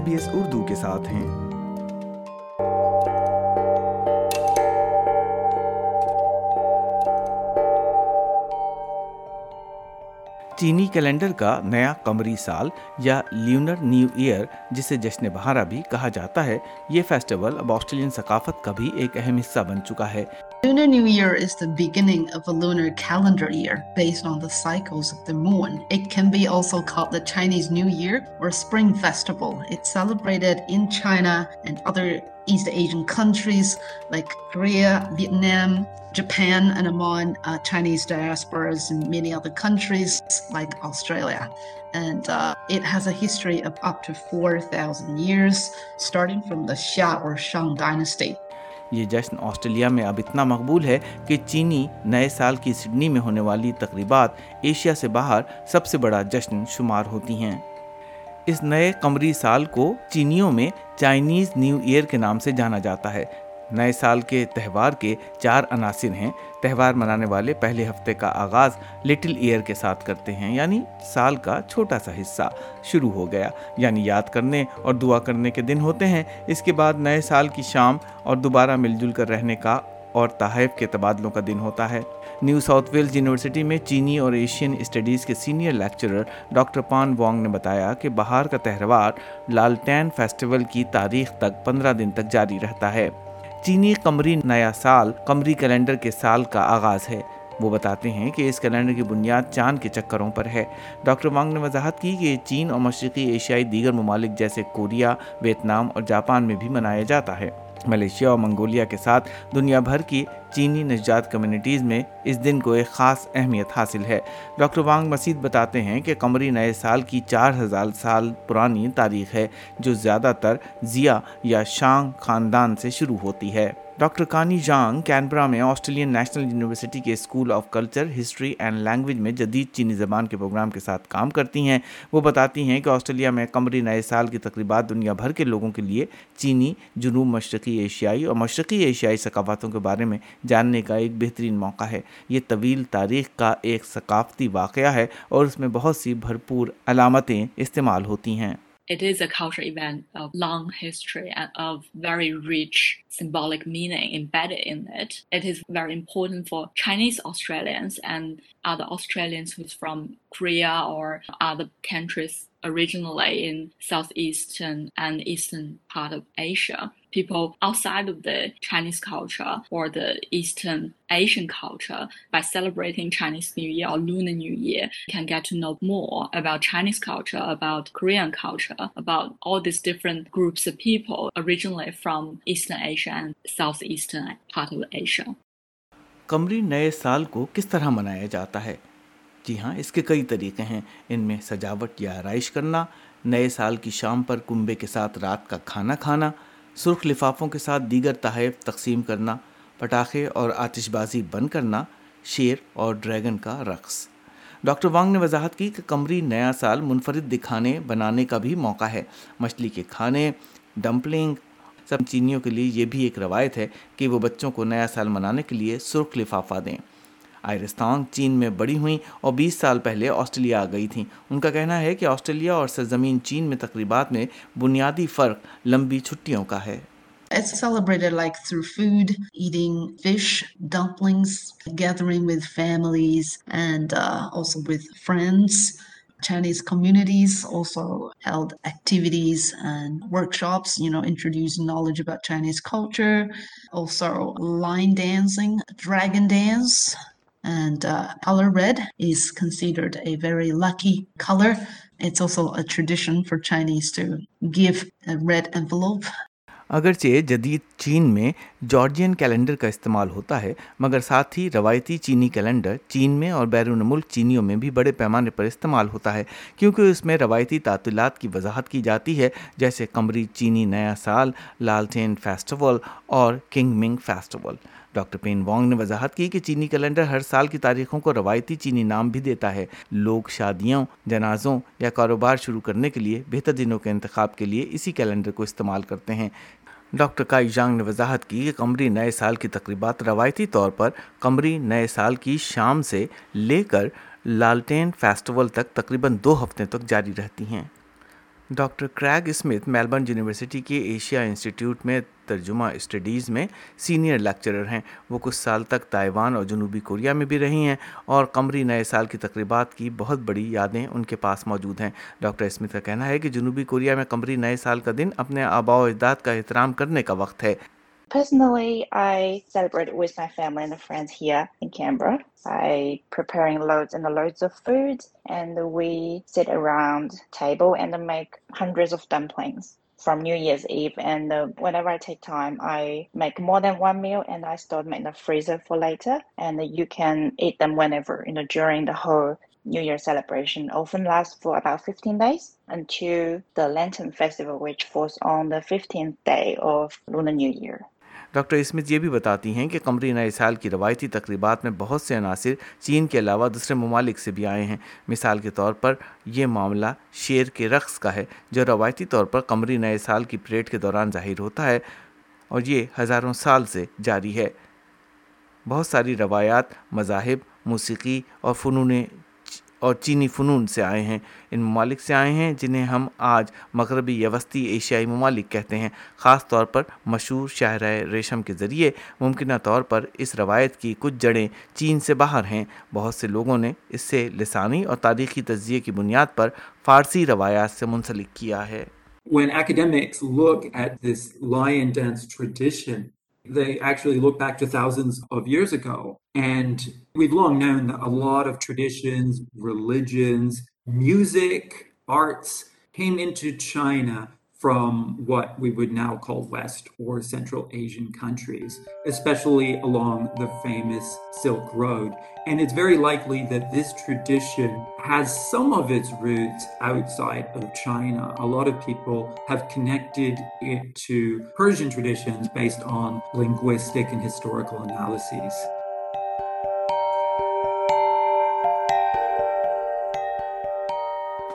S B S Urdu کے ساتھ ہیں۔ چینی کیلنڈر کا نیا قمری سال یا لیونر نیو ایئر، جسے جشن بہارا بھی کہا جاتا ہے، یہ فیسٹیول اب آسٹریلین ثقافت کا بھی ایک اہم حصہ بن چکا ہے۔ Lunar New Year is the beginning of a lunar calendar year based on the cycles of the moon. It can be also called the Chinese New Year or Spring Festival. It's celebrated in China and other East Asian countries like Korea, Vietnam, Japan, and among uh, Chinese diasporas in many other countries like Australia. And uh, it has a history of up to 4,000 years, starting from the Xia or Shang dynasty. یہ جشن Australia میں اب اتنا مقبول ہے کہ چینی نئے سال کی سڈنی میں ہونے والی تقریبات ایشیا سے باہر سب سے بڑا جشن شمار ہوتی ہیں۔ اس نئے قمری سال کو چینیوں میں چائنیز نیو ایئر کے نام سے جانا جاتا ہے۔ نئے سال کے تہوار کے چار عناصر ہیں۔ تہوار منانے والے پہلے ہفتے کا آغاز لٹل ایئر کے ساتھ کرتے ہیں یعنی سال کا چھوٹا سا حصہ شروع ہو گیا۔ یعنی یاد کرنے اور دعا کرنے کے دن ہوتے ہیں۔ اس کے بعد نئے سال کی شام اور دوبارہ مل جل کر رہنے کا اور تحائف کے تبادلوں کا دن ہوتا ہے۔ نیو ساؤتھ ویلز یونیورسٹی میں چینی اور ایشین اسٹڈیز کے senior lecturer doctor Pan Wang نے بتایا کہ بہار کا تہوار لالٹین فیسٹیول کی تاریخ تک پندرہ دن تک جاری رہتا ہے۔ چینی قمری نیا سال قمری کیلنڈر کے سال کا آغاز ہے۔ وہ بتاتے ہیں کہ اس کیلنڈر کی بنیاد چاند کے چکروں پر ہے۔ ڈاکٹر وانگ نے وضاحت کی کہ چین اور مشرقی ایشیائی دیگر ممالک جیسے کوریا، ویتنام اور جاپان میں بھی منایا جاتا ہے۔ ملیشیا اور منگولیا کے ساتھ دنیا بھر کی چینی نجات کمیونٹیز میں اس دن کو ایک خاص اہمیت حاصل ہے۔ ڈاکٹر وانگ مسید بتاتے ہیں کہ قمری نئے سال کی چار ہزار سال پرانی تاریخ ہے، جو زیادہ تر زیا یا شانگ خاندان سے شروع ہوتی ہے۔ ڈاکٹر کانی جانگ کینبرا میں آسٹریلین نیشنل یونیورسٹی کے school of culture, history and language میں جدید چینی زبان کے پروگرام کے ساتھ کام کرتی ہیں۔ وہ بتاتی ہیں کہ آسٹریلیا میں قمری نئے سال کی تقریبات دنیا بھر کے لوگوں کے لیے چینی جنوب مشرقی ایشیا اور مشرقی ایشیائی ثقافتوں کے بارے میں جاننے کا ایک بہترین موقع ہے۔ یہ طویل تاریخ کا ایک ثقافتی واقعہ ہے اور اس میں بہت سی بھرپور علامتیں استعمال ہوتی ہیں۔ People outside of the Chinese culture or the Eastern Asian culture, by celebrating Chinese New Year or Lunar New Year, can get to know more about Chinese culture, about Korean culture, about all these different groups of people originally from Eastern Asia and Southeastern part of Asia. قمری نئے سال کو کس طرح منایا جاتا ہے جی ہاں اس کے کئی طریقے ہیں ان میں سجاوٹ یا آرائش کرنا نئے سال کی شام پر کنبے کے ساتھ رات کا کھانا کھانا سرخ لفافوں کے ساتھ دیگر تحائف تقسیم کرنا، پٹاخے اور آتش بازی بند کرنا شیر اور ڈریگن کا رقص۔ ڈاکٹر وانگ نے وضاحت کی کہ کمری نیا سال منفرد دکھانے بنانے کا بھی موقع ہے۔ مچھلی کے کھانے، ڈمپلنگ، سب چینیوں کے لیے یہ بھی ایک روایت ہے کہ وہ بچوں کو نیا سال منانے کے لیے سرخ لفافہ دیں۔ آئرستان چین میں بڑی ہوئیں اور بیس سال پہلے آسٹریلیا آ گئی تھیں ان کا کہنا ہے کہ آسٹریلیا اور سرزمین چین میں تقریبات میں بنیادی فرق لمبی چھٹیوں کا ہے It's celebrated like through food, eating fish, dumplings, gathering with families, and uh, also with friends. Chinese communities also held activities and workshops, you know, introducing knowledge about Chinese culture. Also, line dancing, dragon dance, And uh, color red is considered a very lucky color. It's also a tradition for Chinese to give a red envelope اگرچہ جدید چین میں جارجین calendar کا استعمال ہوتا ہے مگر ساتھ ہی روایتی چینی کیلنڈر چین میں اور بیرون ملک چینیوں میں بھی بڑے پیمانے پر استعمال ہوتا ہے کیونکہ اس میں روایتی تعطیلات کی وضاحت کی جاتی ہے جیسے قمری چینی نیا سال لالٹین فیسٹیول اور Qingming festival doctor Pan Wang نے وضاحت کی کہ چینی کیلنڈر ہر سال کی تاریخوں کو روایتی چینی نام بھی دیتا ہے۔ لوگ شادیوں جنازوں یا کاروبار شروع کرنے کے لیے بہتر دنوں کے انتخاب کے لیے اسی کیلنڈر کو استعمال کرتے ہیں۔ ڈاکٹر کائی جانگ نے وضاحت کی کہ قمری نئے سال کی تقریبات روایتی طور پر قمری نئے سال کی شام سے لے کر لالٹین فیسٹیول تک تقریباً دو ہفتے تک جاری رہتی ہیں۔ Doctor Craig Smith Melbourne university کے ایشیا انسٹیٹیوٹ میں ترجمہ اسٹڈیز میں سینئر لیکچرر ہیں۔ وہ کچھ سال تک تائیوان اور جنوبی کوریا میں بھی رہی ہیں اور قمری نئے سال کی تقریبات کی بہت بڑی یادیں ان کے پاس موجود ہیں۔ ڈاکٹر اسمتھ کا کہنا ہے کہ جنوبی کوریا میں قمری نئے سال کا دن اپنے آبا و اجداد کا احترام کرنے کا وقت ہے۔ Personally, I celebrate with my family and friends here in Canberra by preparing loads and loads of food, and we sit around table and make hundreds of dumplings from New Year's Eve. And uh, whenever I take time, I make more than one meal and I store them in the freezer for later. And uh, you can eat them whenever, you know, during the whole New Year celebration. Often lasts for about 15 days until the Lantern Festival, which falls on the 15th day of Lunar New Year. Doctor Smith یہ بھی بتاتی ہیں کہ قمری نئے سال کی روایتی تقریبات میں بہت سے عناصر چین کے علاوہ دوسرے ممالک سے بھی آئے ہیں۔ مثال کے طور پر یہ معاملہ شیر کے رقص کا ہے، جو روایتی طور پر قمری نئے سال کی پریڈ کے دوران ظاہر ہوتا ہے اور یہ ہزاروں سال سے جاری ہے۔ بہت ساری روایات، مذاہب، موسیقی اور فنون اور چینی فنون سے آئے ہیں۔ ان ممالک سے آئے ہیں جنہیں ہم آج مغربی یا وسطی ایشیائی ممالک کہتے ہیں۔ خاص طور پر مشہور شاہراہ ریشم کے ذریعے ممکنہ طور پر اس روایت کی کچھ جڑیں چین سے باہر ہیں۔ بہت سے لوگوں نے اس سے لسانی اور تاریخی تجزیے کی بنیاد پر فارسی روایات سے منسلک کیا ہے۔ When academics look at this lion dance tradition, they actually look back to thousands of years ago. And we've long known that a lot of traditions, religions, music, arts came into China from what we would now call West or Central Asian countries, especially along the famous Silk Road. And it's very likely that this tradition has some of its roots outside of China. A lot of people have connected it to Persian traditions based on linguistic and historical analyses.